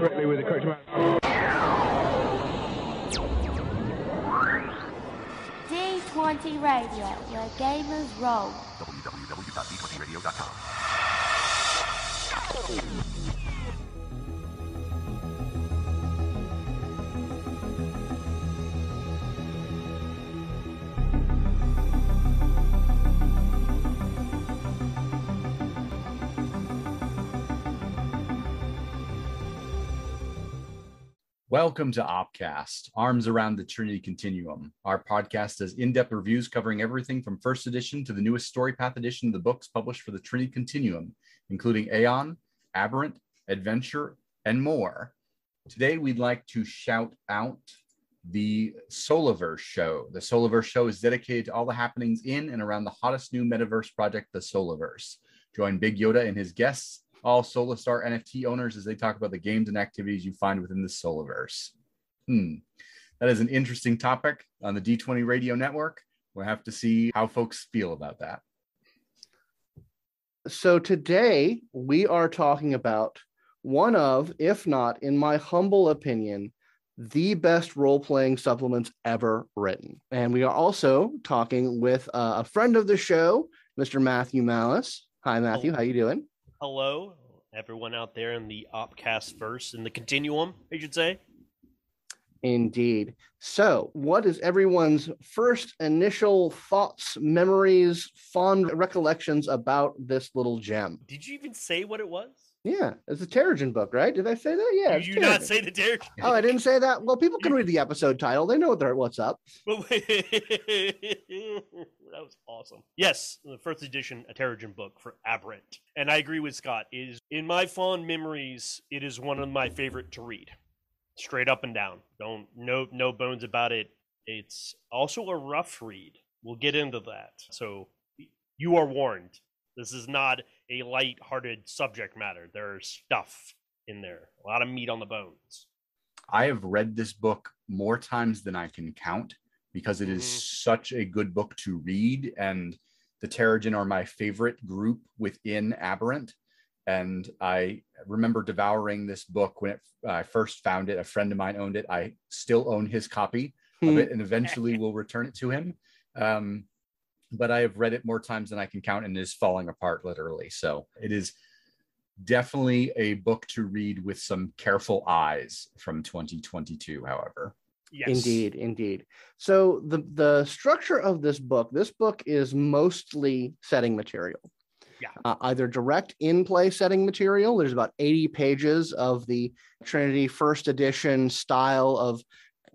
correctly with the correct amount. D20 Radio, where gamers roll. Welcome to Opcast, Arms Around the Trinity Continuum. Our podcast does in depth reviews covering everything from first edition to the newest story path edition of the books published for the Trinity Continuum, including Aeon, Aberrant, Adventure, and more. Today, we'd like to shout out the Solaverse show. The Solaverse show is dedicated to all the happenings in and around the hottest new metaverse project, the Solaverse. Join Big Yoda and his guests all Solastar NFT owners as they talk about the games and activities you find within the Solaverse. Hmm. That is an interesting topic on the D20 radio network. We'll have to see how folks feel about that. So today we are talking about one of, if not, in my humble opinion, the best role playing supplements ever written. And we are also talking with uh, a friend of the show, Mr. Matthew Malice. Hi, Matthew. How are you doing? Hello, everyone out there in the Opcast verse in the continuum, I should say. Indeed. So, what is everyone's first initial thoughts, memories, fond recollections about this little gem? Did you even say what it was? Yeah, it's a Teragen book, right? Did I say that? Yeah. Did you not say the Teragen? Oh, I didn't say that. Well, people can read the episode title; they know what they're, what's up. that was awesome. Yes, the first edition, a Teragen book for Aberrant, and I agree with Scott. It is in my fond memories, it is one of my favorite to read, straight up and down. Don't no no bones about it. It's also a rough read. We'll get into that. So you are warned. This is not a light-hearted subject matter. There's stuff in there, a lot of meat on the bones. I have read this book more times than I can count because it is Mhm. such a good book to read. And the Teragen are my favorite group within Aberrant. And I remember devouring this book when it, I first found it. A friend of mine owned it. I still own his copy of it and eventually will return it to him. Um, but I have read it more times than I can count and it is falling apart literally. So it is definitely a book to read with some careful eyes from 2022, however. Yes. Indeed, indeed. So the the structure of this book, this book is mostly setting material. Yeah. Uh, either direct in play setting material. There's about 80 pages of the Trinity first edition style of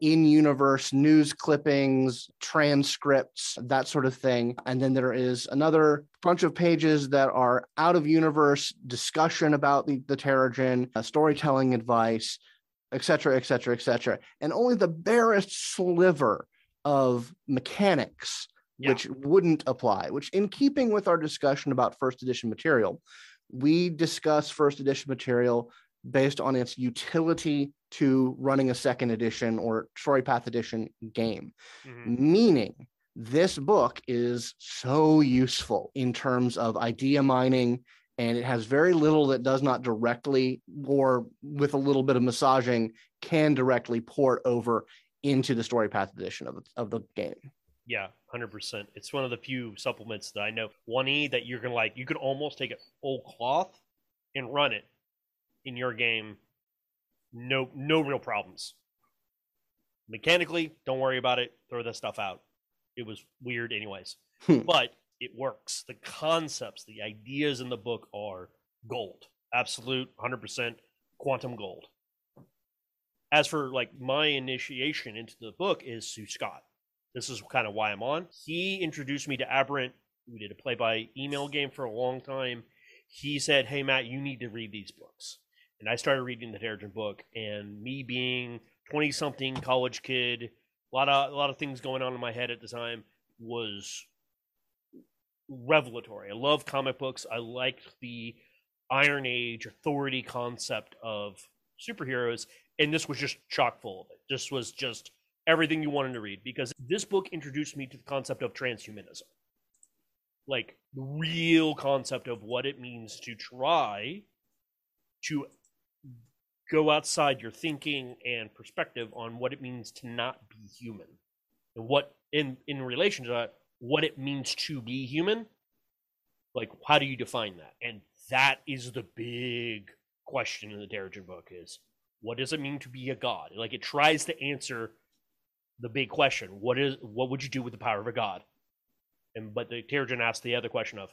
in universe news clippings, transcripts, that sort of thing. And then there is another bunch of pages that are out of universe discussion about the, the Teragen, uh, storytelling advice, et cetera, et cetera, et cetera. And only the barest sliver of mechanics Yeah. which wouldn't apply, which in keeping with our discussion about first edition material, we discuss first edition material based on its utility to running a second edition or story path edition game Mhm. meaning this book is so useful in terms of idea mining and it has very little that does not directly or with a little bit of massaging can directly port over into the story path edition of the, of the game Yeah, hundred percent. It's one of the few supplements that I know one E that you're gonna like. You can almost take a full cloth and run it in your game. No, no real problems. Mechanically, don't worry about it. Throw that stuff out. It was weird, anyways, Hmm. but it works. The concepts, the ideas in the book are gold. Absolute, hundred percent quantum gold. As for like my initiation into the book is Sue Scott. This is kind of why I'm on. He introduced me to Aberrant. We did a play by email game for a long time. He said, Hey, Matt, you need to read these books. And I started reading the Terrigen book. And me being 20 something college kid, a lot, of, a lot of things going on in my head at the time, was revelatory. I love comic books. I liked the Iron Age authority concept of superheroes. And this was just chock full of it. This was just everything you wanted to read because this book introduced me to the concept of transhumanism. Like the real concept of what it means to try to go outside your thinking and perspective on what it means to not be human and what in in relation to that what it means to be human. Like how do you define that? And that is the big question in the Teragen book is what does it mean to be a god? Like it tries to answer the big question what is what would you do with the power of a god? And but the Teragen asks the other question of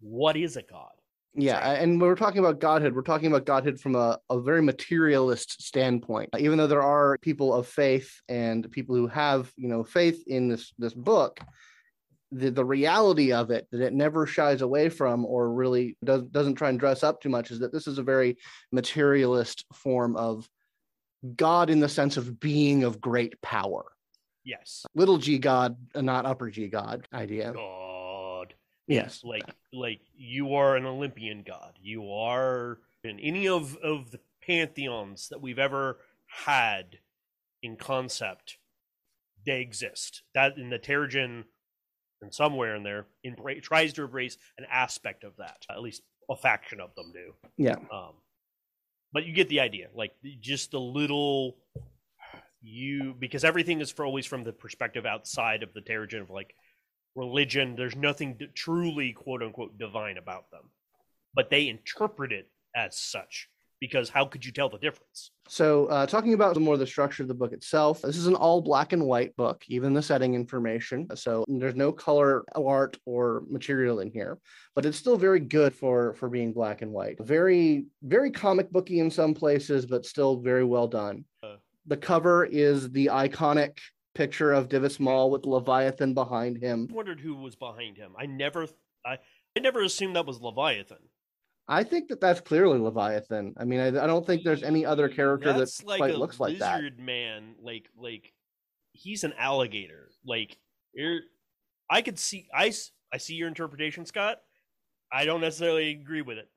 what is a god? Yeah, Sorry. and when we're talking about godhood we're talking about godhood from a, a very materialist standpoint. Even though there are people of faith and people who have, you know, faith in this this book, the, the reality of it that it never shies away from or really does, doesn't try and dress up too much is that this is a very materialist form of God in the sense of being of great power. yes Little g God, uh, not upper g God idea. god Yes. like like you are an olympian god you are in any of of the pantheons that we've ever had in concept they exist that in the Teragen and somewhere in there embra- tries to embrace an aspect of that at least a faction of them do. Yeah. um but you get the idea like just the little you because everything is for always from the perspective outside of the Teragen of like religion there's nothing d- truly quote unquote divine about them. But they interpret it as such because how could you tell the difference So, uh, talking about some more of the structure of the book itself, this is an all black and white book, even the setting information. So, there's no color art or material in here, but it's still very good for for being black and white. Very, very comic booky in some places, but still very well done. Uh. the cover is the iconic picture of Divis Mal with Leviathan behind him. I wondered who was behind him i never i i never assumed that was leviathan I think that that's clearly Leviathan. I mean, I, I don't think there's any other character That's that like quite a looks like that. lizard man like like he's an alligator like you're, i could see I I see your interpretation scott i don't necessarily agree with it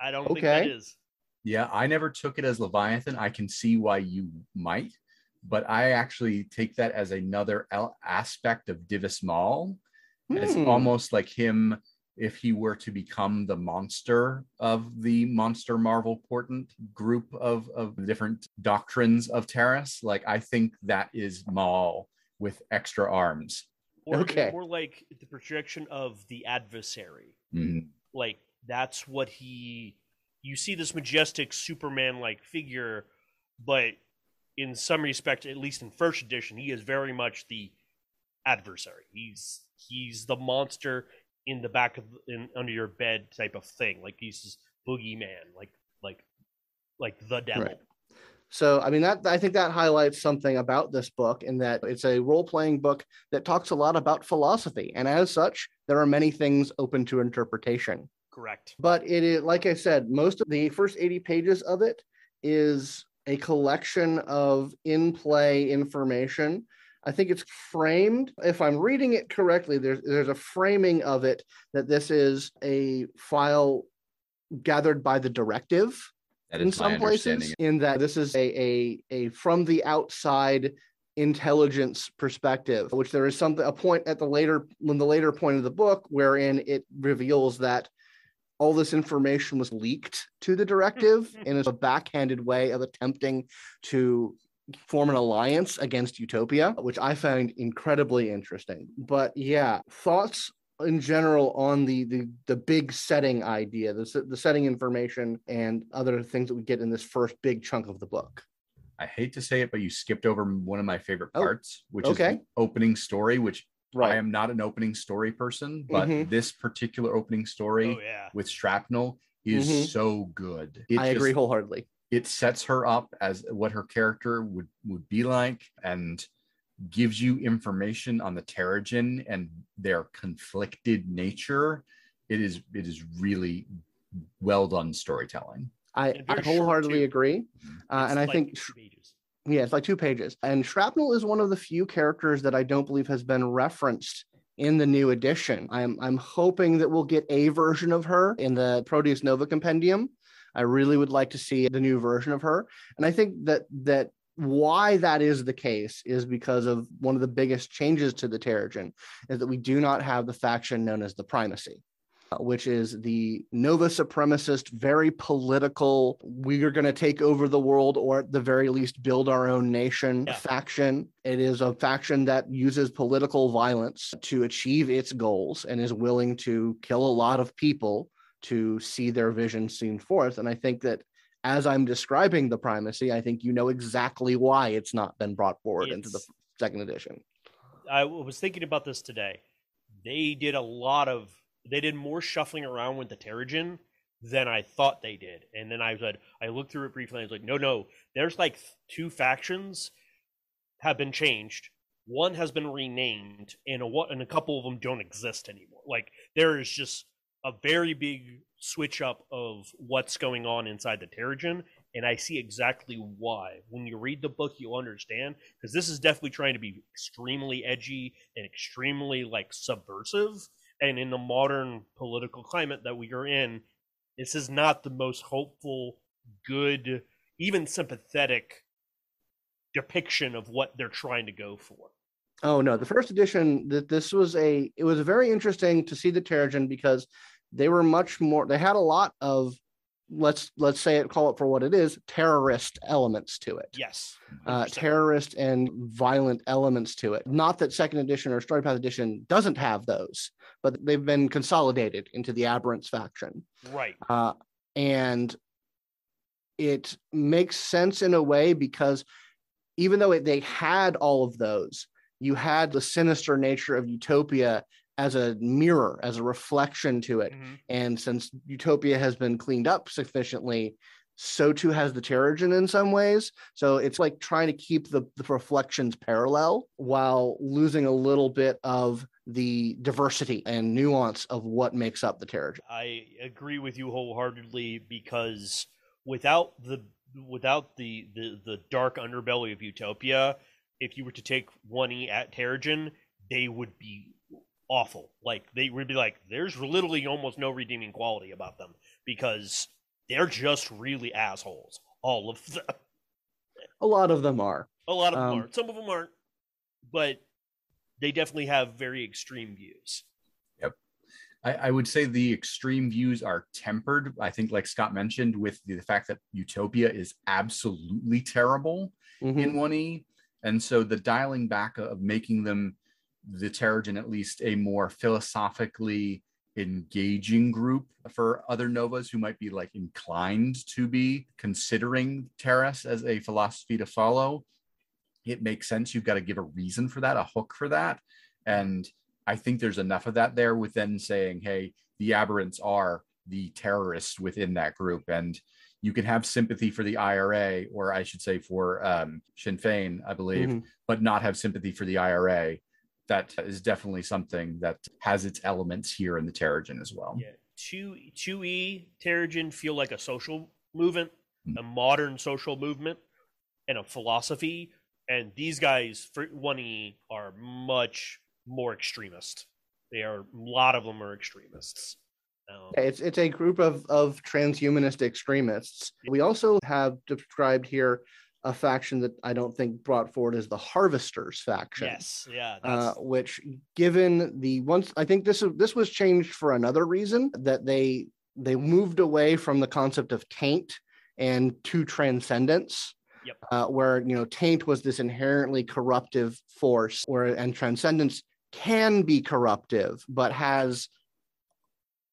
i don't think that Okay. is Yeah, I never took it as Leviathan. I can see why you might, but I actually take that as another aspect of Divis Mal. It's Hmm. almost like him if he were to become the monster of the monster Marvel portent group of, of different doctrines of Terrace. Like I think that is Mal with extra arms. or, Okay. or like the projection of the adversary Mhm. like that's what he you see this majestic superman like figure but in some respect at least in first edition he is very much the adversary he's he's the monster in the back of in under your bed type of thing like he's this boogeyman like like like the devil Right. So, I mean, that I think that highlights something about this book in that it's a role playing book that talks a lot about philosophy. And as such, there are many things open to interpretation. correct But it is, like I said, most of the first 80 pages of it is a collection of in play information. I think it's framed, if I'm reading it correctly, there's, there's a framing of it that this is a file gathered by the directive That in some places in that this is a, a a from the outside intelligence perspective which there is something a point at the later when the later point of the book wherein it reveals that all this information was leaked to the directive in a backhanded way of attempting to form an alliance against utopia which i found incredibly interesting but yeah thoughts in general on the the the big setting idea, the the setting information and other things that we get in this first big chunk of the book. I hate to say it, but you skipped over one of my favorite Oh, parts, which is the opening story, which I am not an opening story person, but Mhm. this particular opening story oh yeah with Shrapnel is Mhm. so good. It I agree wholeheartedly. It sets her up as what her character would would be like, and gives you information on the Teragen and their conflicted nature. It is it is really well done storytelling. I, I wholeheartedly agree. Uh, It's and I like think. Yeah, it's like two pages. And Shrapnel is one of the few characters that I don't believe has been referenced in the new edition. I'm I'm hoping that we'll get a version of her in the Proteus Nova compendium. I really would like to see the new version of her. And I think that that why that is the case is because of one of the biggest changes to the Teragen is that we do not have the faction known as the Primacy. uh, which is the Nova supremacist, very political, we are going to take over the world or at the very least build our own nation Yeah. faction. It is a faction that uses political violence to achieve its goals and is willing to kill a lot of people to see their vision seen forth. And I think that as I'm describing the primacy, I think you know exactly why it's not been brought forward into the second edition. I was thinking about this today. They did a lot of they did more shuffling around with the Teragen than I thought they did. And then I said I looked through it briefly and I was like, no, no, there's like two factions have been changed. One has been renamed, and a what and a couple of them don't exist anymore. Like there is just a very big switch up of what's going on inside the Teragen, and I see exactly why. When you read the book, you'll understand because this is definitely trying to be extremely edgy and extremely like subversive. And in the modern political climate that we are in, this is not the most hopeful, good, even sympathetic depiction of what they're trying to go for. Oh no, the first edition that this was a it was very interesting to see the Teragen because they were much more they had a lot of let's let's say it call it for what it is terrorist elements to it Yes. uh, terrorist and violent elements to it not that second edition or story path edition doesn't have those but they've been consolidated into the aberrance faction Right. uh, and it makes sense in a way because even though it, they had all of those, you had the sinister nature of Utopia as a mirror, as a reflection to it. Mhm. And since Utopia has been cleaned up sufficiently, so too has the Teragen in some ways. So it's like trying to keep the, the reflections parallel while losing a little bit of the diversity and nuance of what makes up the Teragen. I agree with you wholeheartedly because without the without the the, the dark underbelly of Utopia, if you were to take one E at Teragen, they would be awful. Like they would be like, there's literally almost no redeeming quality about them because they're just really assholes. All of them. A lot of them are. A lot of them Um, aren't. Some of them aren't, but they definitely have very extreme views. I, I would say the extreme views are tempered. I think, like Scott mentioned, with the, fact that Utopia is absolutely terrible Mhm. in 1E. And so the dialing back of making them the Teragen at least a more philosophically engaging group for other Novas who might be like inclined to be considering Terrace as a philosophy to follow. It makes sense. You've got to give a reason for that, a hook for that. And I think there's enough of that there within saying, hey, the aberrants are the terrorists within that group. And you can have sympathy for the IRA, or I should say for um, Sinn Fein, I believe, Mhm. but not have sympathy for the IRA. That is definitely something that has its elements here in the Teragen as well. Yeah, two two E Teragen feel like a social movement, Mm. a modern social movement, and a philosophy. And these guys for one E are much more extremist. They are a lot of them are extremists. Um, Yeah, It's it's a group of of transhumanist extremists. We also have described here a faction that I don't think brought forward as the Harvesters faction. yes, yeah, Uh, which, given the once, I think this this was changed for another reason that they they moved away from the concept of taint and to transcendence. Yep. Uh, where you know taint was this inherently corruptive force, where and transcendence can be corruptive, but has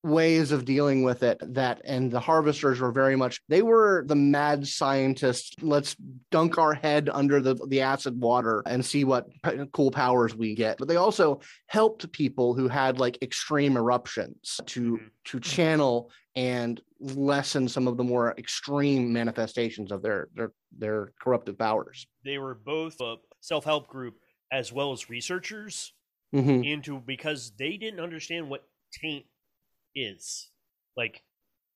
ways of dealing with it that and the harvesters were very much they were the mad scientists let's dunk our head under the, the acid water and see what p- cool powers we get but they also helped people who had like extreme eruptions to Mhm. to channel and lessen some of the more extreme manifestations of their their their corruptive powers they were both a self help group as well as researchers Mhm. into because they didn't understand what taint is. Like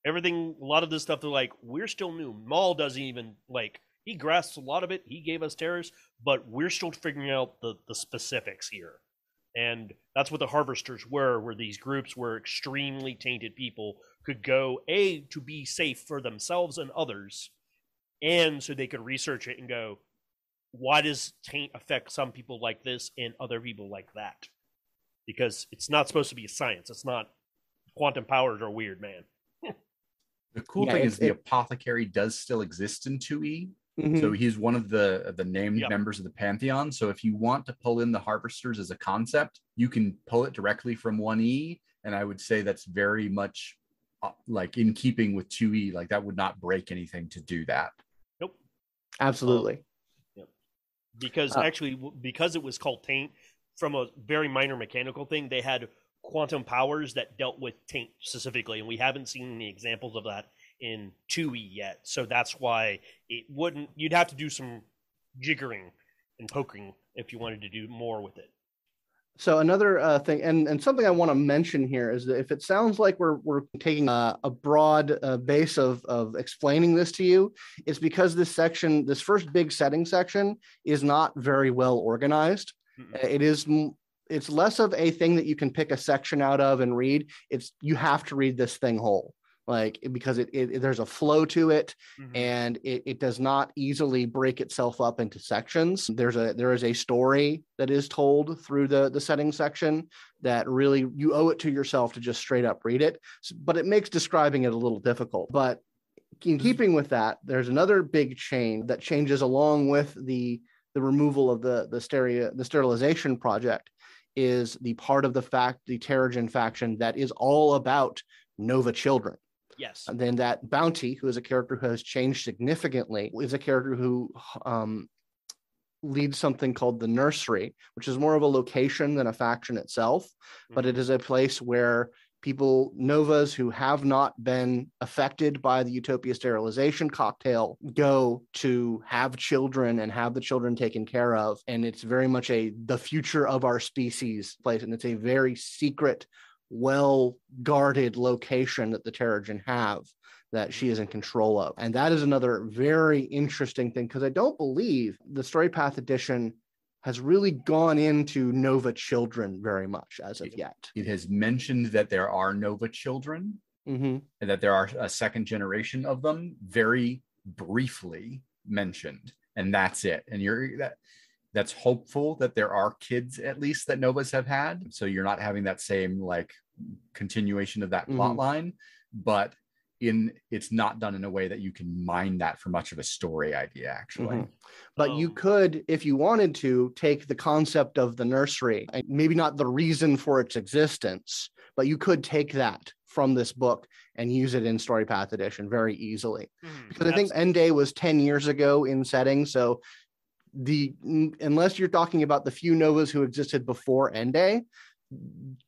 everything, a lot of this stuff, they're like, we're still new. Mal doesn't even like he grasps a lot of it. He gave us terrors, but we're still figuring out the the specifics here. And that's what the harvesters were, where these groups were extremely tainted people could go a to be safe for themselves and others, and so they could research it and go, why does taint affect some people like this and other people like that? Because it's not supposed to be a science. It's not quantum powers are weird, man. The cool Yeah, thing it's- is the apothecary does still exist in 2e. Mhm. So he's one of the the named Yep. members of the pantheon. So if you want to pull in the harvesters as a concept, you can pull it directly from 1e, and I would say that's very much uh, like in keeping with 2e. Like that would not break anything to do that. Nope. Absolutely. because Uh, actually because it was called taint from a very minor mechanical thing they had quantum powers that dealt with taint specifically and we haven't seen any examples of that in 2e yet so that's why it wouldn't you'd have to do some jiggering and poking if you wanted to do more with it So another uh, thing, and, and something I want to mention here is that if it sounds like we're we're taking a, a broad uh, base of of explaining this to you, it's because this section, this first big setting section, is not very well organized. Mm-mm. It is it's less of a thing that you can pick a section out of and read. It's you have to read this thing whole, like because it, it there's a flow to it Mhm. and it, it does not easily break itself up into sections there's a there is a story that is told through the the setting section that really you owe it to yourself to just straight up read it but it makes describing it a little difficult but in keeping with that there's another big change that changes along with the the removal of the the stereo the sterilization project is the part of the fact the Teragen faction that is all about Nova children. Yes. And then that Bounty, who is a character who has changed significantly, is a character who um, leads something called the Nursery, which is more of a location than a faction itself, but it is a place where people, Novas who have not been affected by the Utopia sterilization cocktail, go to have children and have the children taken care of. And it's very much a the future of our species place. And it's a very secret well guarded location that the Teragen have that she is in control of. And that is another very interesting thing because I don't believe the Story Path edition has really gone into Nova children very much as of yet. It has mentioned that there are Nova children hmm and that there are a second generation of them very briefly mentioned and that's it and you're that that's hopeful that there are kids at least that novas have had so you're not having that same like continuation of that plot Mhm. line but in it's not done in a way that you can mine that for much of a story idea actually Mhm. But you Um, could, if you wanted to, take the concept of the nursery, and maybe not the reason for its existence, but you could take that from this book and use it in Story Path Edition very easily. Mhm. because I think Abs- End Day was 10 years ago in setting. So the unless you're talking about the few novas who existed before End Day,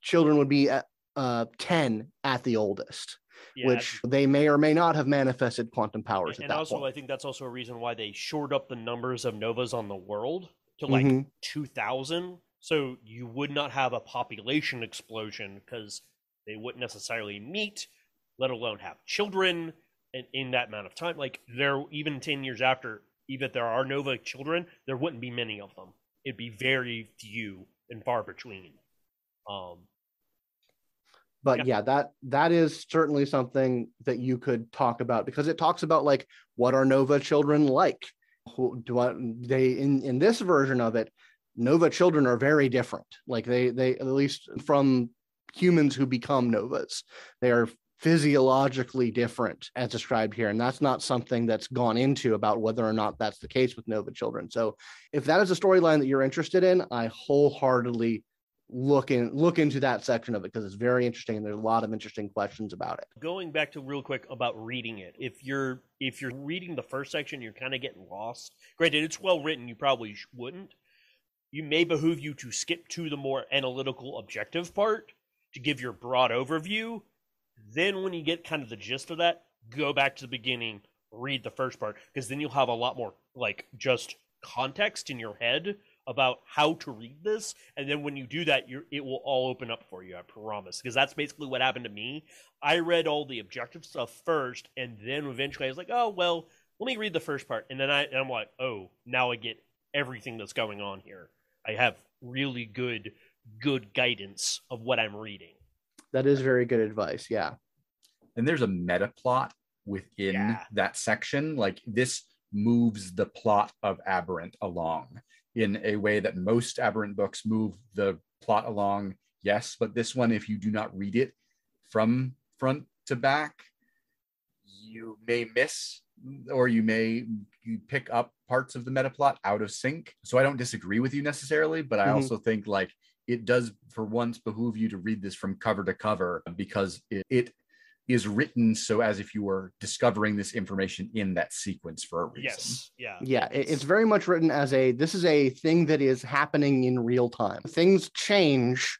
children would be at uh, 10 at the oldest, yeah, which they may or may not have manifested quantum powers at and that also point. i think that's also a reason why they shored up the numbers of novas on the world to like Mhm. 2000 so you would not have a population explosion because they wouldn't necessarily meet let alone have children in, in that amount of time like there even 10 years after even if there are nova children there wouldn't be many of them it'd be very few and far between um but Yeah. yeah. that that is certainly something that you could talk about because it talks about like what are nova children like who do I, they in in this version of it nova children are very different like they they at least from humans who become novas they are physiologically different as described here and that's not something that's gone into about whether or not that's the case with nova children so if that is a storyline that you're interested in i wholeheartedly look in look into that section of it because it's very interesting and there's a lot of interesting questions about it. Going back to real quick about reading it if you're if you're reading the first section you're kind of getting lost. Granted it's well written you probably wouldn't. You may behoove you to skip to the more analytical objective part to give your broad overview. Then when you get kind of the gist of that go back to the beginning read the first part because then you'll have a lot more like just context in your head about how to read this and then when you do that you it will all open up for you i promise because that's basically what happened to me. I read all the objective stuff first and then eventually i was like oh well let me read the first part. And then I, and i'm like oh now i get everything that's going on here. I have really good good guidance of what i'm reading. That is very good advice yeah. And there's a meta plot within Yeah. that section like this moves the plot of aberrant along in a way that most aberrant books move the plot along yes but this one if you do not read it from front to back, you may miss or you may you pick up parts of the meta plot out of sync. So I don't disagree with you necessarily, but I Mhm. also think like it does for once behoove you to read this from cover to cover because it, it is written so as if you were discovering this information in that sequence for a reason. Yes. Yeah. Yeah, it's very much written as a this is a thing that is happening in real time. Things change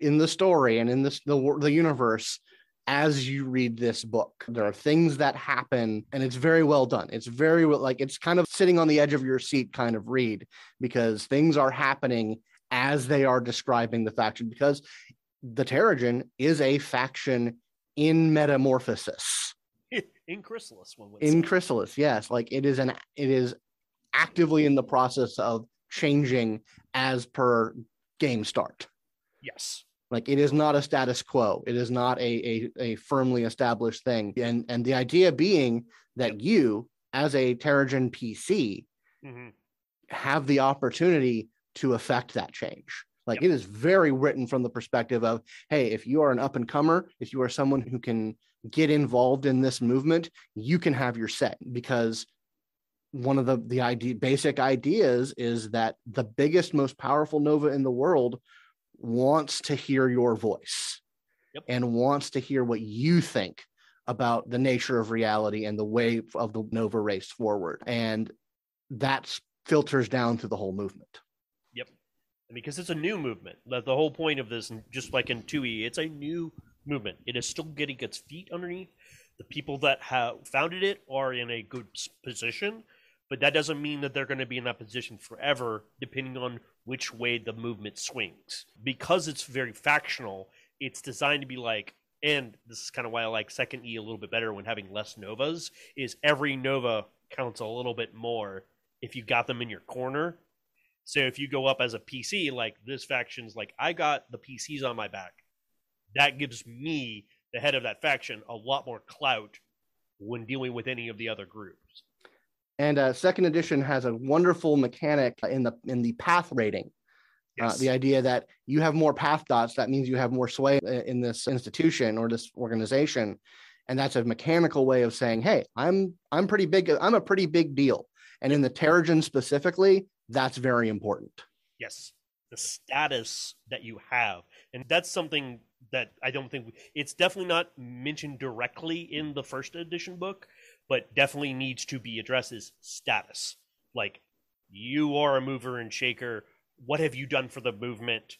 in the story and in this the the universe as you read this book. There are things that happen and it's very well done. It's very well like it's kind of sitting on the edge of your seat kind of read because things are happening as they are describing the faction because the Teragen is a faction in metamorphosis. In Chrysalis, one would in say. chrysalis yes. Like it is an it is actively in the process of changing as per game start. Yes. like it is not a status quo. It is not a a, a firmly established thing. And and the idea being that you as a Teragen pc hmm have the opportunity to affect that change. Like it is very written from the perspective of, hey, if you are an up and comer, if you are someone who can get involved in this movement, you can have your set because one of the the idea basic ideas is that the biggest most powerful nova in the world wants to hear your voice Yep. and wants to hear what you think about the nature of reality and the way of the nova race forward and that filters down through the whole movement Yep. Because it's a new movement, the, the whole point of this, just like in 2E, it's a new movement. It is still getting its feet underneath. The people that have founded it are in a good position, but that doesn't mean that they're going to be in that position forever, depending on which way the movement swings. Because it's very factional, it's designed to be like, and this is kind of why I like second E a little bit better when having less novas, is every nova counts a little bit more if you got them in your corner so if you go up as a PC, like this faction's like, I got the PCs on my back. That gives me, the head of that faction, a lot more clout when dealing with any of the other groups. and uh, second edition has a wonderful mechanic in the in the path rating Uh, the idea that you have more path dots, that means you have more sway in this institution or this organization. And that's a mechanical way of saying, hey, I'm I'm pretty big, I'm a pretty big deal. And in the Teragen specifically, that's very important. yes, the status that you have. And that's something that I don't think it's definitely not mentioned directly in the first edition book, but definitely needs to be addressed is status. Like you are a mover and shaker. What have you done for the movement?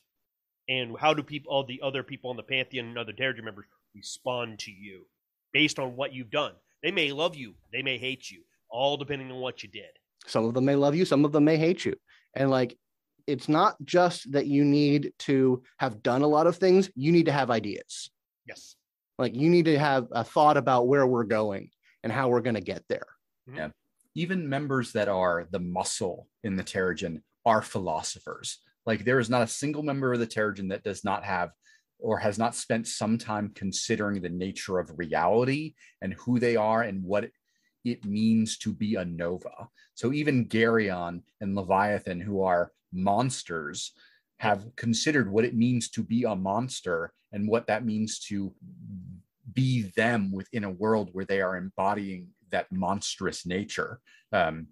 And how do people all the other people in the Pantheon and other Teragen members respond to you based on what you've done? They may love you, they may hate you, all depending on what you did. Some of them may love you, some of them may hate you. And like, it's not just that you need to have done a lot of things, you need to have ideas. Yes. Like, you need to have a thought about where we're going and how we're going to get there. Mm-hmm. Yeah. Even members that are the muscle in the Teragen are philosophers. Like there is not a single member of the Teragen that does not have or has not spent some time considering the nature of reality and who they are and what it means to be a nova. So even Geryon and Leviathan, who are monsters, have considered what it means to be a monster and what that means to be them within a world where they are embodying that monstrous nature. Um,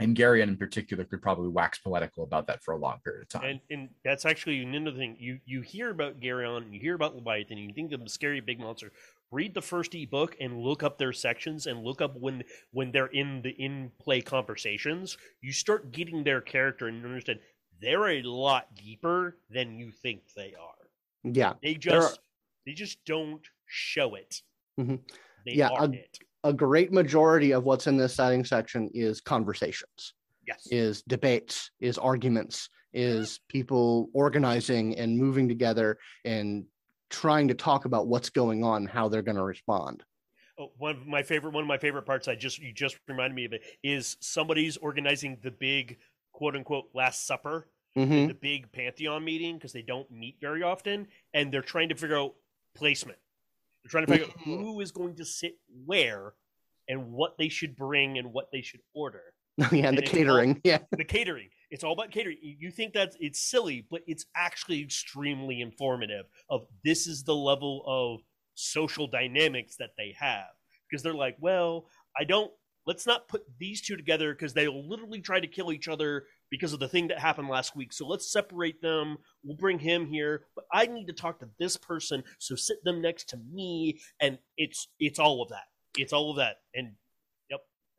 and Geryon in particular could probably wax poetical about that for a long period of time. And and that's actually another thing. You you hear about Geryon, you hear about Leviathan, and you think of a scary big monster. Read the first ebook and look up their sections and look up when when they're in the in play conversations. You start getting their character and you understand they're a lot deeper than you think they are. Yeah. They There are- just they just don't show it. Mhm. They Yeah, a- it. A great majority of what's in this setting section is conversations. Yes. is debates, is arguments, is people organizing and moving together and trying to talk about what's going on, how they're going to respond. Oh, one of my favorite one of my favorite parts I just you just reminded me of it is somebody's organizing the big quote unquote last supper Mhm. the big pantheon meeting because they don't meet very often and they're trying to figure out placement they're trying to figure out who is going to sit where and what they should bring and what they should order yeah, and the And all- catering. Yeah. the catering it's all about catering You- think that it's silly but it's actually extremely informative of this is the level of social dynamics that they have because they're like, well, I don't. Let's not put these two together because they'll literally try to kill each other because of the thing that happened last week. So let's separate them. We'll bring him here, but I need to talk to this person. So sit them next to me, and it's it's all of that. It's all of that, and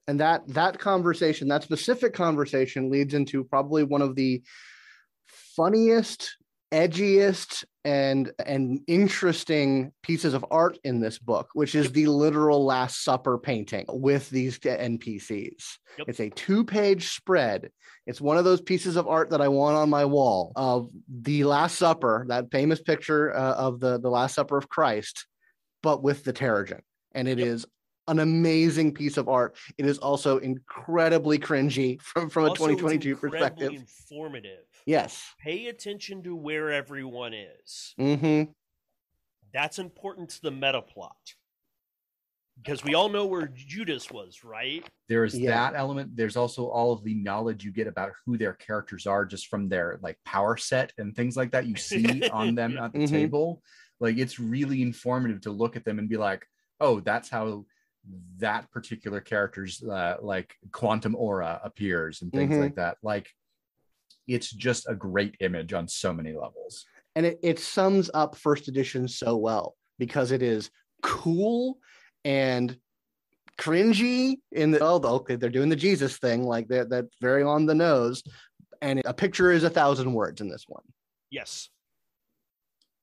and that that conversation that specific conversation leads into probably one of the funniest edgiest and and interesting pieces of art in this book which is the literal last supper painting with these npcs Yep. it's a two page spread it's one of those pieces of art that i want on my wall of the last supper that famous picture uh, of the the last supper of christ but with the Teragen. And it is Yep. An amazing piece of art. It is also incredibly cringy from, from a also it's 2022 incredibly perspective. informative. Yes. Pay attention to where everyone is. Mm-hmm. That's important to the meta plot. Because we all know where Judas was, right? there's Yeah. that element there's also all of the knowledge you get about who their characters are just from their like power set and things like that you see on them at the Mhm. table like it's really informative to look at them and be like oh that's how that particular character's uh, like quantum aura appears and things Mhm. like that like it's just a great image on so many levels And it, it sums up first edition so well because it is cool and cringy in the oh okay they're doing the jesus thing like that that's very on the nose and a picture is a thousand words in this one. Yes.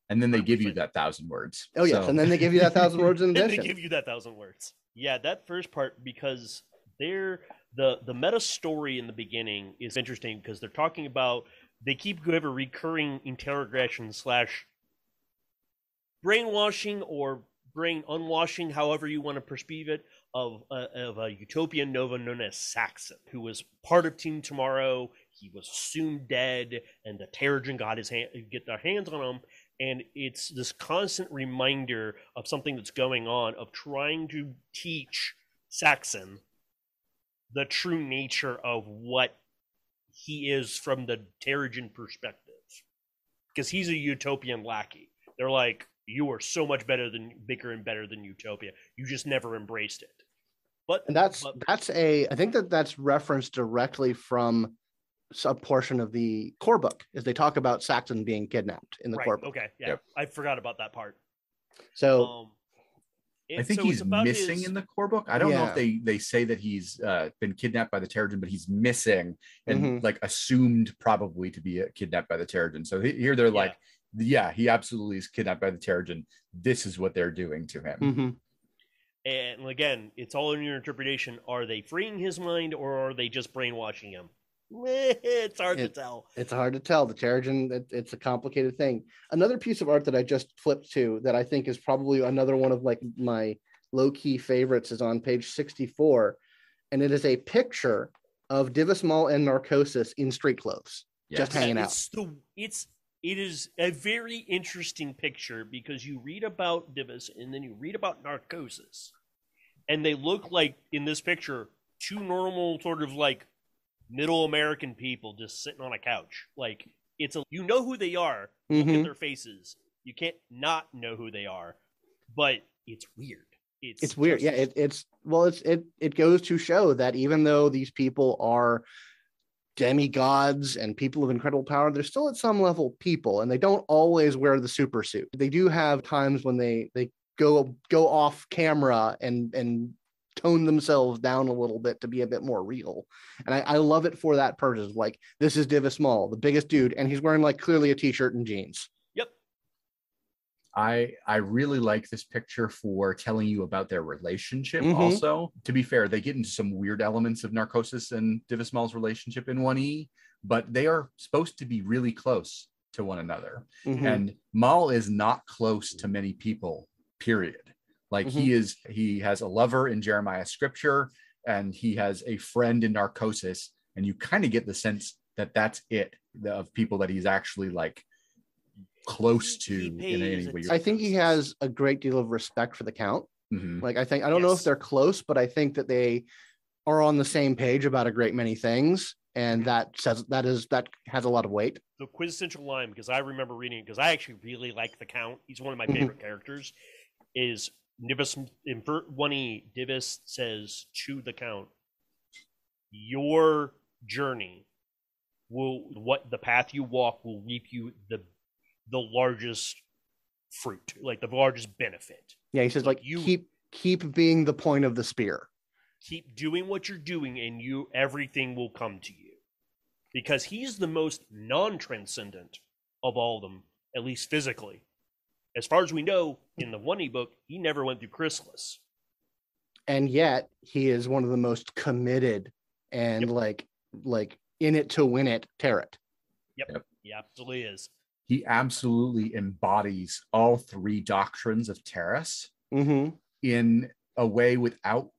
and then they give you that thousand words Oh yes, So- and then they give you that thousand words in And they give you that thousand words. Yeah, that first part because they're the the meta story in the beginning is interesting because they're talking about they keep a recurring interrogation slash brainwashing or brain unwashing, however you want to perceive it, of a, of a utopian nova known as Saxon, who was part of Team Tomorrow. He was assumed dead, and the Teragen got his hand, get their hands on him, and it's this constant reminder of something that's going on of trying to teach Saxon the true nature of what he is from the Teragen perspective. Because he's a utopian lackey. They're like, you are so much better than bigger and better than Utopia. You just never embraced it. But And that's but- that's a I think that that's referenced directly from some portion of the core book as they talk about Saxon being kidnapped in the right, core book. okay, yeah, Yep. I forgot about that part. So Um, I think so he's missing his- in the core book. I don't know if they they say that he's uh, been kidnapped by the Teragen, but he's missing and Mhm. like assumed probably to be uh, kidnapped by the Teragen. So he- here they're Yeah. like, yeah, he absolutely is kidnapped by the Teragen. This is what they're doing to him. mhm. And again, it's all in your interpretation. Are they freeing his mind or are they just brainwashing him? It's hard to tell. it's hard to tell. The Teragen, it, it's a complicated thing. Another piece of art that I just flipped to that I think is probably another one of like my low key favorites is on page 64. And it is a picture of Divis Mal and Narcosis in street clothes. Just hanging out. It's the it's it is a very interesting picture because you read about Divis and then you read about Narcosis, and they look like in this picture two normal sort of like middle American people just sitting on a couch. Like it's a you know who they are. Look Mhm. at their faces. You can't not know who they are, but it's weird. It's it's weird yeah it, it's well it's it it goes to show that even though these people are demigods and people of incredible power they're still at some level people and they don't always wear the super suit they do have times when they they go go off camera and and tone themselves down a little bit to be a bit more real and i, I love it for that purpose like this is Divis Mal the biggest dude and he's wearing like clearly a t-shirt and jeans Yep. I I really like this picture for telling you about their relationship. Mhm. Also, to be fair, they get into some weird elements of Narcosis and Divis Mal's relationship in 1E, but they are supposed to be really close to one another. Mhm. and Mal is not close to many people period like he is he has a lover in Jeremiah scripture and he has a friend in narcosis and you kind of get the sense that that's it the- of people that he's actually like close to in any way i think he has a great deal of respect for the count Mhm. Like I think I don't know if they're close, but I think that they are on the same page about a great many things, and that says that is that has a lot of weight. the quintessential line because I remember reading it because I actually really like the Count. He's one of my Mhm. favorite characters. is Divis in 1E, Divis says to the count, your journey will what the path you walk will reap you the the largest fruit, like the largest benefit. Yeah, he says like You- keep keep being the point of the spear. Keep doing what you're doing, and you everything will come to you, because he's the most non-transcendent of all of them, at least physically. As far as we know, in the one e book, he never went through chrysalis. and yet he is one of the most committed and Yep. like like in it to win it Tarot. Yep, He absolutely is. He absolutely embodies all three doctrines of Teras Mm-hmm. in a way without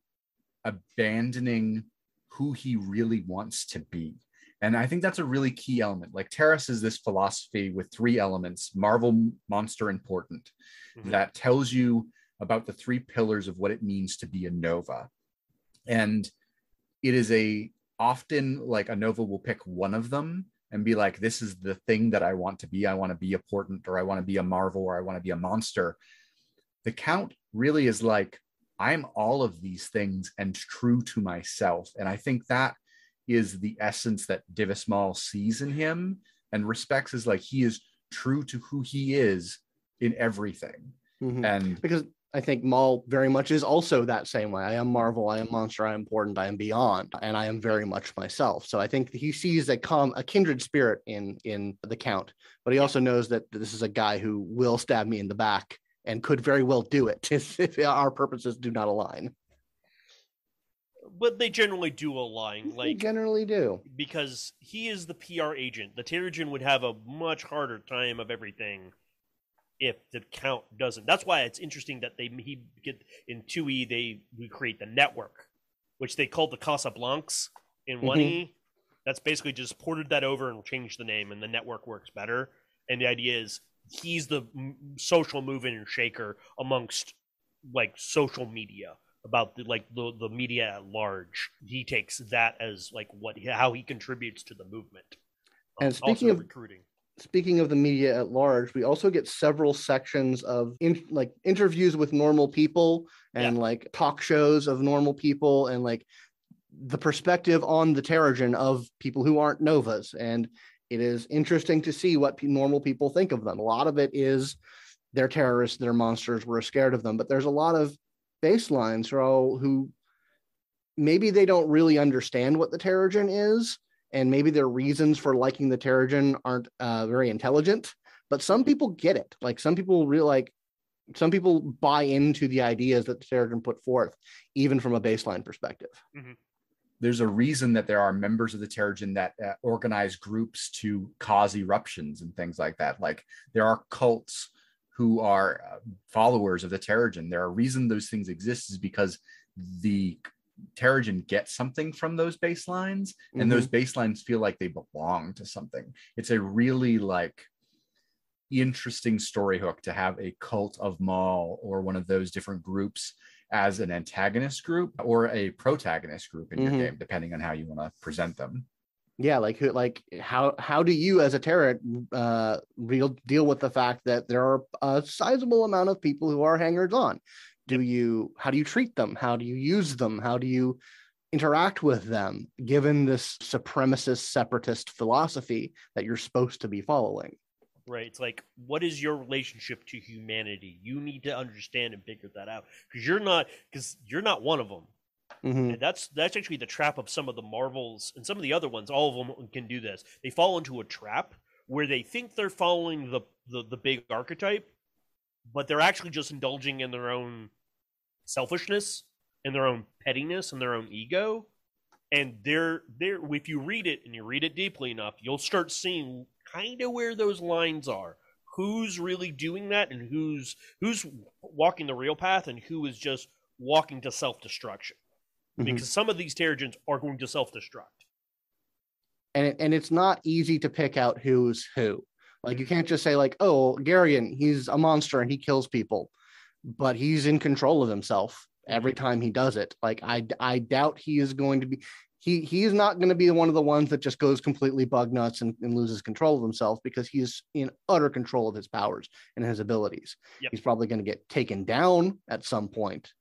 abandoning who he really wants to be. And I think that's a really key element. Like Teras is this philosophy with three elements Marvel, monster, important Mhm. that tells you about the three pillars of what it means to be a Nova. And it is a often like a Nova will pick one of them and be like, this is the thing that I want to be. I want to be a portent, or I want to be a Marvel, or I want to be a monster. The Count really is like, I'm all of these things and true to myself. And I think that is the essence that Divis Mal sees in him and respects is like he is true to who he is in everything. Mhm. And Because I think Mal very much is also that same way. I am Marvel, I am Monster, I am Important, I am Beyond, and I am very much myself. So I think he sees a com a kindred spirit in in the Count, but he also knows that this is a guy who will stab me in the back and could very well do it if, if our purposes do not align. But they generally do align, They like generally do. because he is the PR agent. The Teragen would have a much harder time of everything if the count doesn't. That's why it's interesting that they he get in two E they we create the network, which they called the Casablancs in one E. Mm-hmm. That's basically just ported that over and changed the name, and the network works better. And the idea is he's the social mover and shaker amongst like social media about the like the, the media at large. He takes that as like what how he contributes to the movement. And Um, speaking of- recruiting, speaking of the media at large, we also get several sections of in, like interviews with normal people and like talk shows of normal people and like the perspective on the Teragen of people who aren't Novas. And it is interesting to see what pe- normal people think of them. A lot of it is they're terrorists, they're monsters, we're scared of them. But there's a lot of baselines are all- who maybe they don't really understand what the Teragen is and maybe their reasons for liking the Teragen aren't uh, very intelligent, but some people get it. Like some people really like, some people buy into the ideas that the Teragen put forth, even from a baseline perspective. there's a reason that there are members of the Teragen that uh, organize groups to cause eruptions and things like that. Like there are cults who are uh, followers of the Teragen. There are reason those things exist is because the Teragen get something from those baselines, and those baselines feel like they belong to something. It's a really like interesting story hook to have a cult of Mal or one of those different groups as an antagonist group or a protagonist group in Mhm. your game, depending on how you want to present them. Yeah, like who, like how how do you as a Terran uh, real deal with the fact that there are a sizable amount of people who are hangers on? Do you how do you treat them? How do you use them? How do you interact with them? Given this supremacist separatist philosophy that you're supposed to be following. right? It's like, what is your relationship to humanity? You need to understand and figure that out because you're not because you're not one of them. Mhm. And that's that's actually the trap of some of the Marvels and some of the other ones. All of them can do this. They fall into a trap where they think they're following the the, the big archetype, but they're actually just indulging in their own selfishness and their own pettiness and their own ego. And they're they're if you read it and you read it deeply enough, you'll start seeing kind of where those lines are. Who's really doing that and who's who's walking the real path and who is just walking to self Mhm. because some of these Teragens are going to self destruct. and it, and it's not easy to pick out who's who. Like you can't just say like, oh, Geryon, he's a monster and he kills people, but he's in control of himself every time he does it. Like I I doubt he is going to be. he he's not going to be one of the ones that just goes completely bug nuts and, and loses control of himself because he's in utter control of his powers and his abilities. Yep. He's probably going to get taken down at some point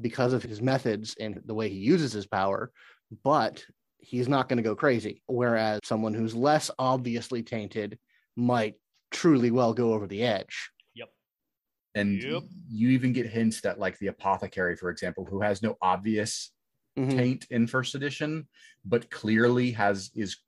because of his methods and the way he uses his power, but he's not going to go crazy. Whereas someone who's less obviously tainted might truly well go over the edge. Yep. And Yep. you even get hints that, like the apothecary, for example, who has no obvious Mhm. taint in first edition, but clearly has is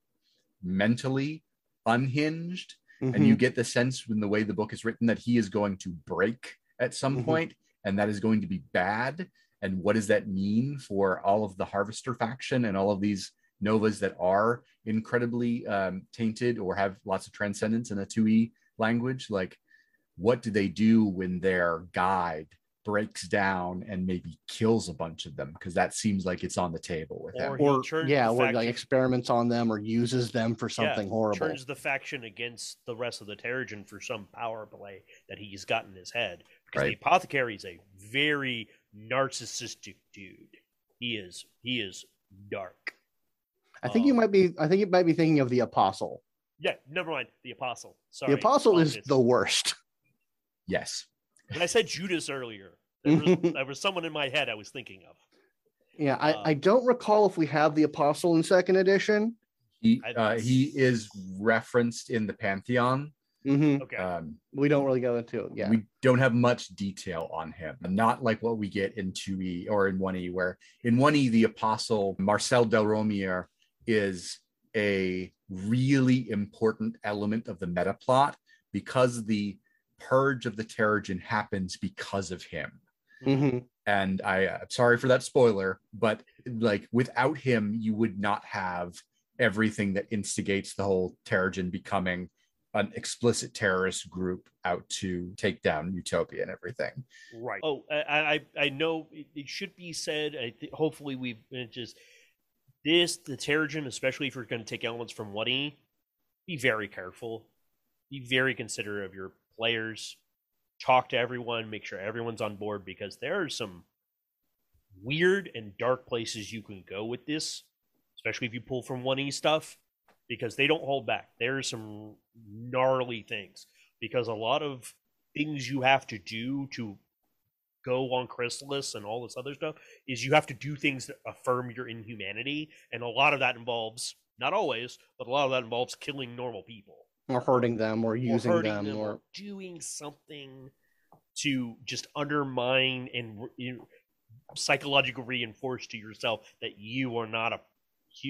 mentally unhinged. And you Mhm. get the sense in the way the book is written that he is going to break at some Mhm. point, and that is going to be bad. And what does that mean for all of the Harvester faction and all of these Novas that are incredibly um, tainted or have lots of transcendence in a 2e language? Like, what do they do when their guide breaks down and maybe kills a bunch of them? Because that seems like it's on the table with Or him. or yeah, the or like experiments on them or uses them for something Yeah, horrible. Turns the faction against the rest of the Teragen for some power play that he's got in his head. Because the apothecary is a very narcissistic dude. He is he is dark. I think you um, might be. I think you might be thinking of the apostle. Yeah, never mind. The apostle. Sorry. the apostle is the worst. Yes. And I said Judas earlier. There was, there was someone in my head I was thinking of. Yeah, I, Uh, I don't recall if we have the apostle in second edition. He uh, he is referenced in the Pantheon. Hmm Okay. Um, We don't really go into it. Yeah. We don't have much detail on him, not like what we get in 2e or in 1e, where in 1e, the apostle Marcel Delromier is a really important element of the meta plot because the purge of the Teragen happens because of him. Mhm. And I, uh, sorry for that spoiler, but like without him, you would not have everything that instigates the whole Teragen becoming an explicit terrorist group out to take down Utopia and everything. Right. Oh, I I, I know it, it should be said. I th- hopefully we've just this the Teragen, especially if you're going to take elements from Wadi, be very careful. Be very considerate of your players. Talk to everyone. Make sure everyone's on board because there are some weird and dark places you can go with this, especially if you pull from one e stuff, because they don't hold back. There are some gnarly things because a lot of things you have to do to go on Chrysalis and all this other stuff is you have to do things that affirm your inhumanity, and a lot of that involves not always, but a lot of that involves killing normal people, Or hurting them or or using hurting them, or or doing something to just undermine and you know, psychological reinforce to yourself that you are not a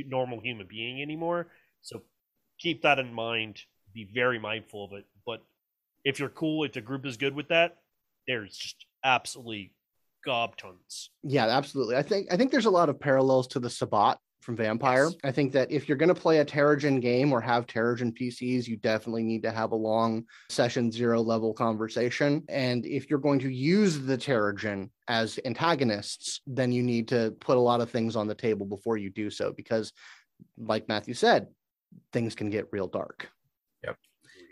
normal human being anymore. So keep that in mind. Be very mindful of it. But if you're cool, if the group is good with that, there's just absolutely gob tons. yeah, absolutely. I think I think there's a lot of parallels to the Sabbat from Vampire. Yes. I think that if you're going to play a Teragen game or have Teragen PCs, you definitely need to have a long session zero level conversation. And if you're going to use the Teragen as antagonists, then you need to put a lot of things on the table before you do so, because, like Matthew said, things can get real dark. Yep.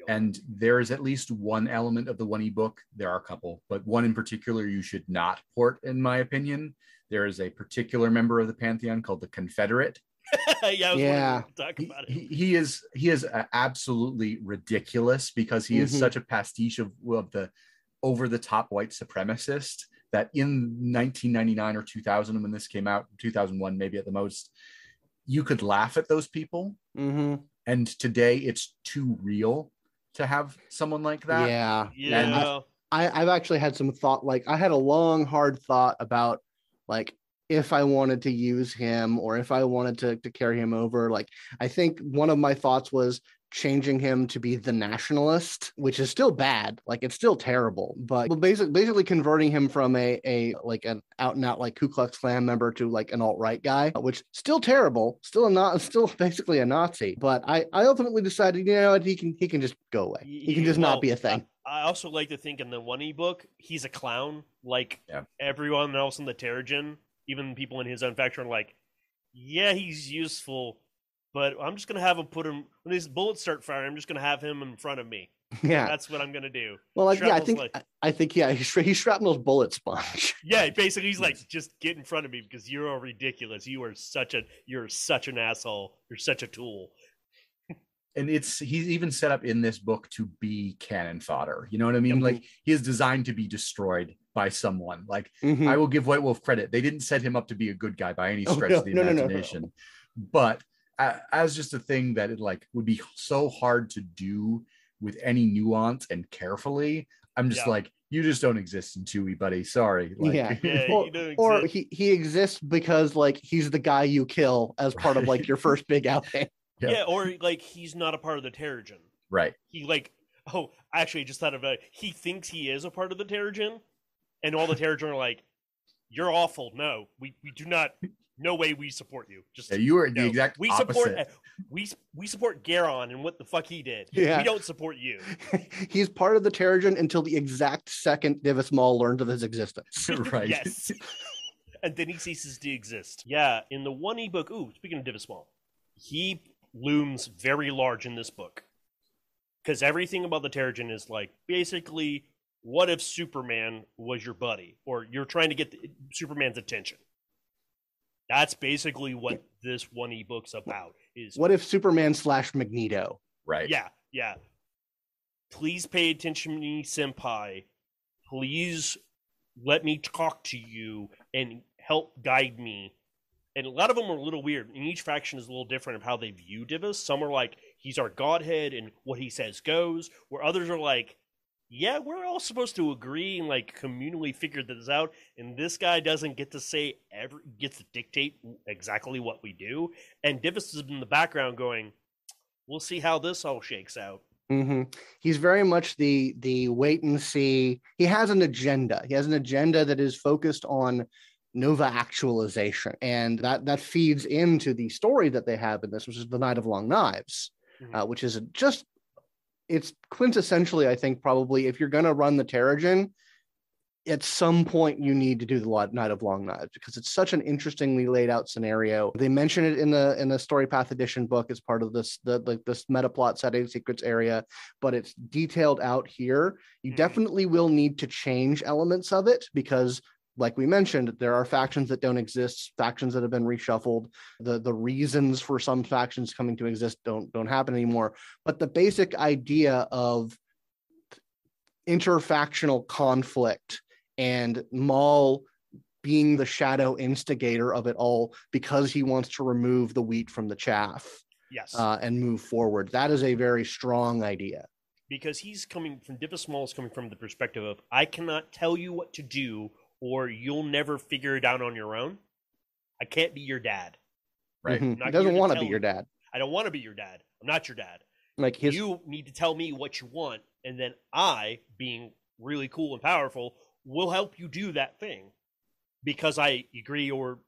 And there is at least one element of the one ebook. There are a couple, but one in particular you should not port, in my opinion. There is a particular member of the Pantheon called the Confederate. yeah, I was Yeah. to talk He, about it. he is he is uh, absolutely ridiculous because he is Mhm. such a pastiche of, of the over the top white supremacist that in 1999 or 2000 when this came out 2001 maybe at the most you could laugh at those people Mm-hmm. and today it's too real to have someone like that Yeah. Yeah, I, I've actually had some thought, like I had a long, hard thought about like if I wanted to use him or if I wanted to, to carry him over. Like I think one of my thoughts was changing him to be the nationalist, which is still bad. Like it's still terrible, but but basically basically converting him from a a like an out and out like Ku Klux Klan member to like an alt right guy, which still terrible, still not still basically a Nazi. But I I ultimately decided, you know what, he can he can just go away. He can just Well, not be a thing. I also like to think in the one ebook, he's a clown, like Yeah. everyone else in the Teragen, even people in his own faction are like, yeah, he's useful, but I'm just gonna have him put him when these bullets start firing. I'm just gonna have him in front of me. Yeah. That's what I'm gonna do. Well, like, yeah, I think like- I, I think yeah, he's, he's shrapnel's bullet sponge. Yeah, basically he's like, just get in front of me because you are all ridiculous. You are such a you're such an asshole. You're such a tool. and it's he's even set up in this book to be cannon fodder. You know what I mean? Mhm. Like he is designed to be destroyed by someone. Like Mhm. I will give White Wolf credit. They didn't set him up to be a good guy by any Oh, stretch no, of the no, no, no, no. imagination. But a- as just a thing that it like would be so hard to do with any nuance and carefully, I'm just Yeah. like, you just don't exist in 2E, buddy. Sorry. Like, Yeah. Yeah, or, or he, he exists because like he's the guy you kill as part of like your first big outing. Yeah. Yeah. or like he's not a part of the Teragen. right. He like oh, actually I just thought of a he thinks he is a part of the Teragen, and all the Teragen are like, You're awful. No, we, we do not no way we support you. Just Yeah, you are the no. exact we opposite. support uh, we we support Geryon and what the fuck he did. Yeah. We don't support you. he's part of the Teragen until the exact second Divis Mal learns of his existence. right. yes. and then he ceases to exist. Yeah, in the one ebook, ooh, speaking of Divis Mal, he looms very large in this book. Because everything about the Teragen is like basically, what if Superman was your buddy? Or you're trying to get the, Superman's attention. That's basically what this one ebook's about. Is What if Superman slash Magneto? Right. yeah, yeah. Please pay attention to me, senpai. Please let me talk to you and help guide me. And a lot of them are a little weird. And each faction is a little different of how they view Divis. Some are like, he's our godhead and what he says goes. Where others are like, yeah, we're all supposed to agree and like communally figure this out. And this guy doesn't get to say every gets to dictate exactly what we do. And Divis is in the background going, we'll see how this all shakes out. hmm He's very much the the wait and see. He has an agenda. He has an agenda that is focused on Nova actualization, and that that feeds into the story that they have in this, which is the Night of Long Knives, Mhm. uh, which is just it's quintessentially, I think, probably if you're going to run the Teragen, at some point you need to do the Night of Long Knives because it's such an interestingly laid out scenario. They mention it in the in the Story Path Edition book as part of this the like this meta plot setting secrets area, but it's detailed out here. You Mhm. definitely will need to change elements of it because like we mentioned, there are factions that don't exist, factions that have been reshuffled. The the reasons for some factions coming to exist don't don't happen anymore. But the basic idea of interfactional conflict and Mal being the shadow instigator of it all because he wants to remove the wheat from the chaff Yes, uh, and move forward. That is a very strong idea. because he's coming from Divis Mal is coming from the perspective of I cannot tell you what to do, or you'll never figure it out on your own. I can't be your dad. Right. Mhm. Not He doesn't want to be your you. dad. I don't want to be your dad. I'm not your dad. Like his you need to tell me what you want, and then I, being really cool and powerful, will help you do that thing because I agree or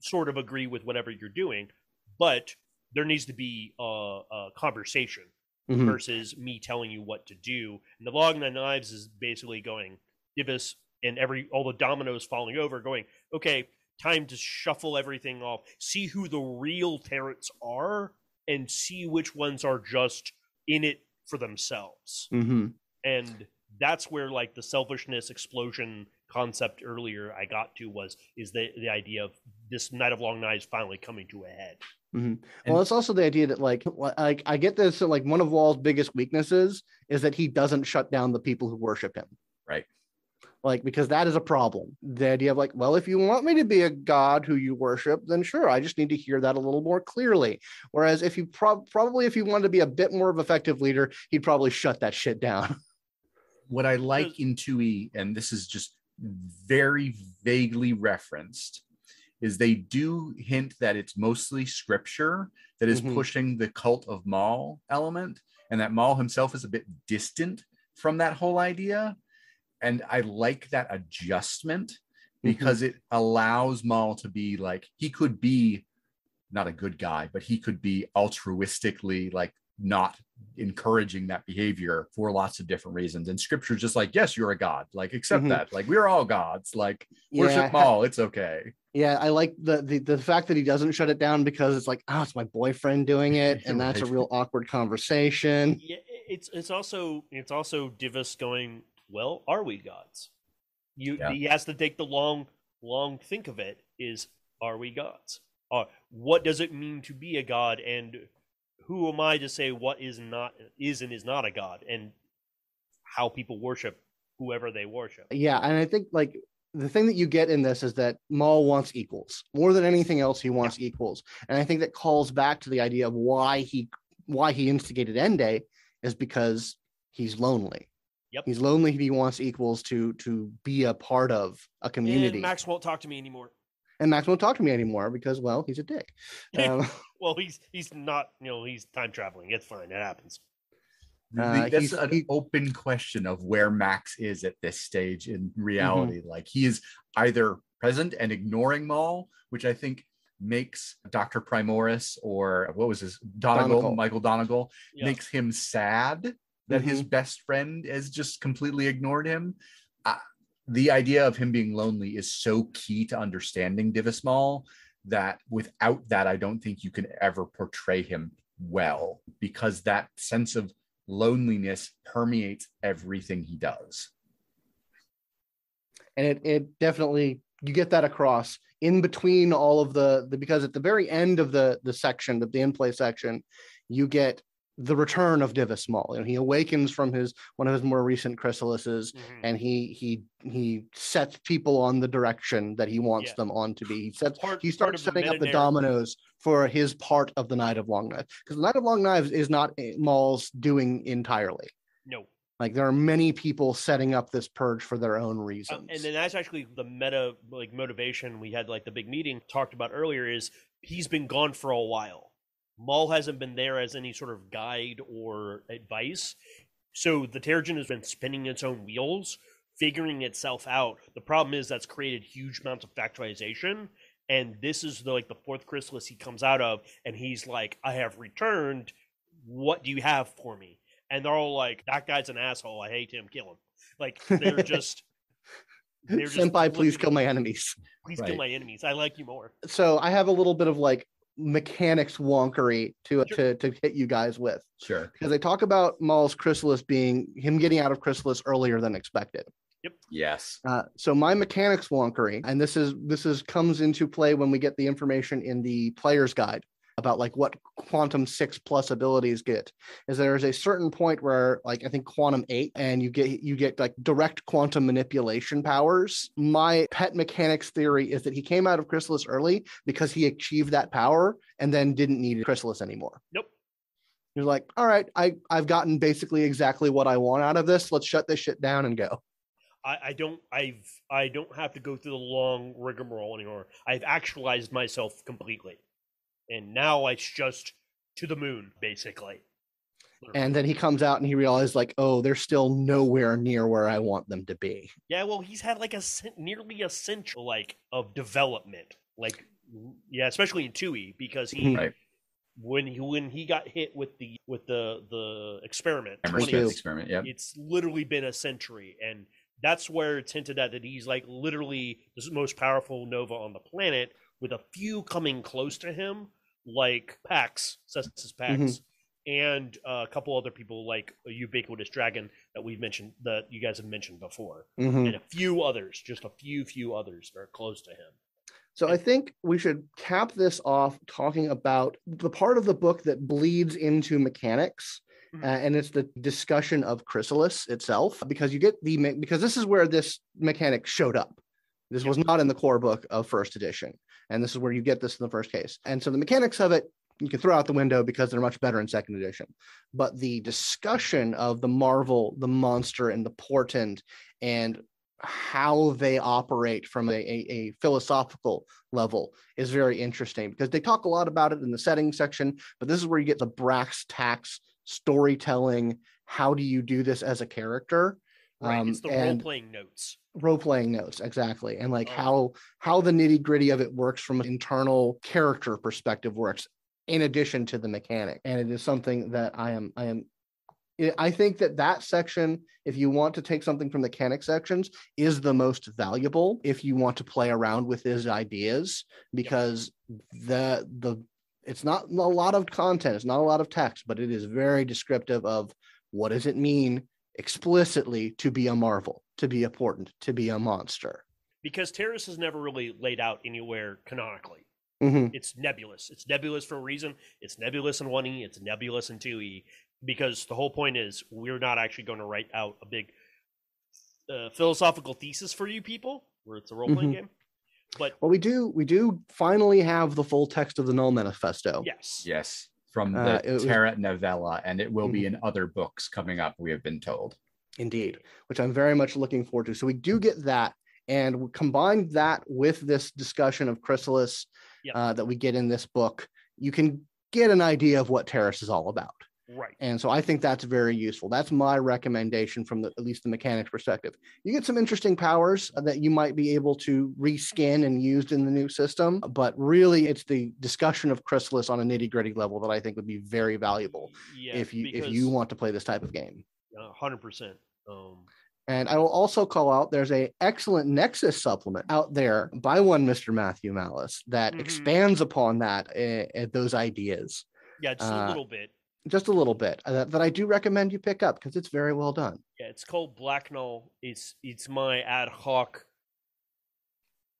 sort of agree with whatever you're doing. But there needs to be a, a conversation Mhm. versus me telling you what to do. And the log and the knives is basically going Divis and every all the dominoes falling over, going, okay, time to shuffle everything off, see who the real terats are, and see which ones are just in it for themselves. Mhm. And that's where like the selfishness explosion concept earlier I got to was is the the idea of this night of long knives finally coming to a head. Mhm. Well, it's also the idea that like like I get this like one of Wall's biggest weaknesses is that he doesn't shut down the people who worship him. Right. Like because that is a problem. The idea of like, well, if you want me to be a god who you worship, then sure, I just need to hear that a little more clearly. Whereas if you prob probably if you wanted to be a bit more of effective leader, he'd probably shut that shit down. what I like in 2E, and this is just very vaguely referenced, is they do hint that it's mostly scripture that is Mhm. pushing the cult of Mal element, and that Mal himself is a bit distant from that whole idea. And I like that adjustment because it allows Mal to be like, he could be not a good guy, but he could be altruistically like not encouraging that behavior for lots of different reasons. And scripture's just like, yes, you're a god. Like, accept Mhm. that. Like, we're all gods. Like, worship Yeah, Mal. It's okay. Yeah, I like the, the the fact that he doesn't shut it down because it's like, oh, it's my boyfriend doing it, and that's a real awkward conversation. Yeah, it's it's also it's also Divis going. Well, are we gods? You Yeah. he has to take the long long think of it. Is are we gods? Uh, what does it mean to be a god? And who am I to say what is not is and is not a god? And how people worship whoever they worship. Yeah, and I think like the thing that you get in this is that Mal wants equals more than anything else. He wants equals, and I think that calls back to the idea of why he why he instigated Ende is because he's lonely. Yep. He's lonely. He wants equals to to be a part of a community. And Max won't talk to me anymore. and Max won't talk to me anymore because well, he's a dick. Um, Well, he's he's not. You know, he's time traveling. It's fine. It happens. Uh, that's an he- open question of where Max is at this stage in reality. Mm-hmm. Like he is either present and ignoring Mal, which I think makes Dr. Primoris or what was his Donegal, Donegal. Michael Donegal, Yeah. makes him sad that his Mm-hmm. best friend has just completely ignored him. Uh, the idea of him being lonely is so key to understanding Divis Mal that without that, I don't think you can ever portray him well because that sense of loneliness permeates everything he does. and it, it definitely you get that across in between all of the, the because at the very end of the the section the in play section you get the return of Divis Mal. You know, he awakens from his one of his more recent chrysalises Mhm. and he he he sets people on the direction that he wants Yeah. them on to be. He sets Part- he starts setting up the dominoes for his part of the Night of Long Knives because the Night of Long Knives is not eh, Mal's doing entirely. No. Like there are many people setting up this purge for their own Uh, reasons. and then that's actually the meta like motivation we had like the big meeting talked about earlier is he's been gone for a while. Mal hasn't been there as any sort of guide or advice. So the Teragen has been spinning its own wheels, figuring itself out. The problem is that's created huge amounts of factorization. And this is the like the fourth chrysalis he comes out of, and he's like, I have returned. What do you have for me? And they're all like, That guy's an asshole. I hate him. Kill him. Like they're just they're just Senpai, please kill my enemies. Please kill my enemies. I like you more. So I have a little bit of like mechanics wonkery to Sure. to to hit you guys with Sure. because they talk about Mal's chrysalis being him getting out of chrysalis earlier than expected. Yep. Yes. Uh, so my mechanics wonkery, and this is this is comes into play when we get the information in the player's guide about like what quantum six plus abilities get is there's a certain point where like i think quantum eight and you get you get like direct quantum manipulation powers my pet mechanics theory is that he came out of chrysalis early because he achieved that power and then didn't need chrysalis anymore Nope. You're like, all right, I, I've gotten basically exactly what I want out of this. Let's shut this shit down and go. I, I don't I've I don't have to go through the long rigmarole anymore. I've actualized myself completely. And now it's just to the moon, basically. And then he comes out and he realizes, like, oh, they're still nowhere near where I want them to be. Yeah, well, he's had like a nearly a century like of development, like yeah, especially in 2E because he Right. when he when he got hit with the with the the experiment, Emerson 22. Smith, experiment. Yep. it's literally been a century, and that's where it's hinted at that he's like literally the most powerful Nova on the planet, with a few coming close to him, like Pax, Caestus Pax. And uh, a couple other people like a ubiquitous dragon that we've mentioned that you guys have mentioned before Mhm. and a few others, just a few, few others that are close to him. So I think we should cap this off talking about the part of the book that bleeds into mechanics. Mhm. uh, and it's the discussion of chrysalis itself because you get the because this is where this mechanic showed up this was not in the core book of first edition and this is where you get this in the first case and so the mechanics of it you can throw out the window because they're much better in second edition but the discussion of the marvel the monster and the portent and how they operate from a, a, a philosophical level is very interesting because they talk a lot about it in the setting section but this is where you get the brass tax storytelling how do you do this as a character Right. Um, it's the role playing notes. Role playing notes exactly and like Oh. how how the nitty gritty of it works from an internal character perspective works in addition to the mechanic. And it is something that i am i am I- i think that that section if you want to take something from the mechanic sections is the most valuable if you want to play around with his ideas because the the it's not a lot of content it's not a lot of text but it is very descriptive of what does it mean explicitly to be a marvel, to be important, to be a monster? because Teras is never really laid out anywhere canonically. Mhm. It's nebulous. It's nebulous for a reason. It's nebulous in 1E, it's nebulous in 2E, because the whole point is we're not actually going to write out a big uh, philosophical thesis for you people, where it's a role playing Mhm. game. But Well, we do we do finally have the full text of the Null Manifesto. yes, Yes, from Uh, the was- Mm-hmm. Terra novella, and it will be in other books coming up. We have been told. Indeed, which I'm very much looking forward to. So we do get that, and we combine that with this discussion of Chrysalis Yep. uh, that we get in this book. You can get an idea of what Teras is all about, right. and so I think that's very useful. That's my recommendation from the, at least the mechanics perspective. You get some interesting powers that you might be able to reskin and used in the new system, but really, it's the discussion of Chrysalis on a nitty gritty level that I think would be very valuable Yeah, if you if you want to play this type of game. uh, 100%. Um, And I will also call out there's a excellent Nexus supplement out there by one Mr. Matthew Malice that Mhm. expands upon that uh, those ideas yeah, just Uh, a little bit. just a little bit uh, that, that I do recommend you pick up because it's very well done. Yeah, it's called Black Null. It's it's my ad hoc.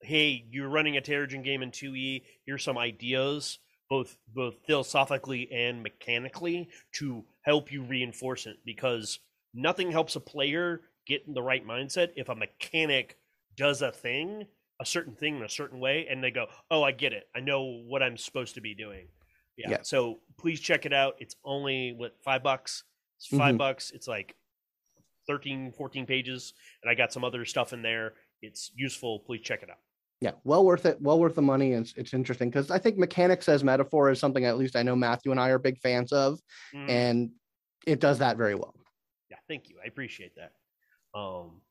Hey, you're running a Teragen game in 2e. Here's some ideas, both both philosophically and mechanically, to help you reinforce it. Because nothing helps a player get in the right mindset if a mechanic does a thing, a certain thing in a certain way, and they go, "Oh, I get it. I know what I'm supposed to be doing." Yeah. Yeah. So please check it out. It's only what five bucks. It's 5 Mhm. bucks. It's like 13, 14 pages, and I got some other stuff in there. It's useful. Please check it out. Yeah, well worth it. Well worth the money. And it's, it's interesting because I think mechanics as metaphor is something at least I know Matthew and I are big fans of, Mm, and it does that very well. Yeah, thank you. I appreciate that. Um,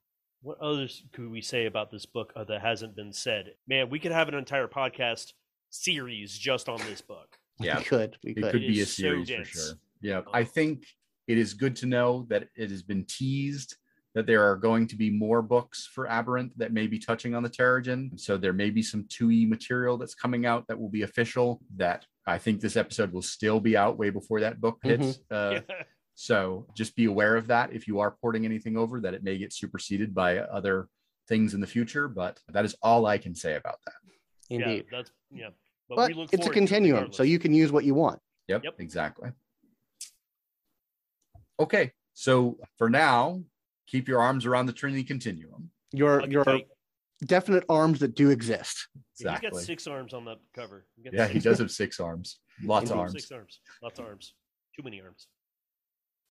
what others could we say about this book uh, that hasn't been said? Man, we could have an entire podcast series just on this book. Yeah, We could. We it could. could be a is so series for sure. Yeah, Oh. I think it is good to know that it has been teased that there are going to be more books for Aberrant that may be touching on the Teragen. So there may be some 2E material that's coming out that will be official. That I think this episode will still be out way before that book hits. Uh, Yeah. So just be aware of that if you are porting anything over, that it may get superseded by other things in the future. But that is all I can say about that. Indeed. Yeah, that's yeah. But, but we look it's a forward to continuum, so you can use what you want. Yep, Yep. exactly. Okay, so for now, keep your arms around the Trinity Continuum. Your your tight. definite arms that do exist. Yeah, He's got six arms on the cover. Yeah, he does have six arms, lots of arms. Six arms. Lots of arms. Too many arms.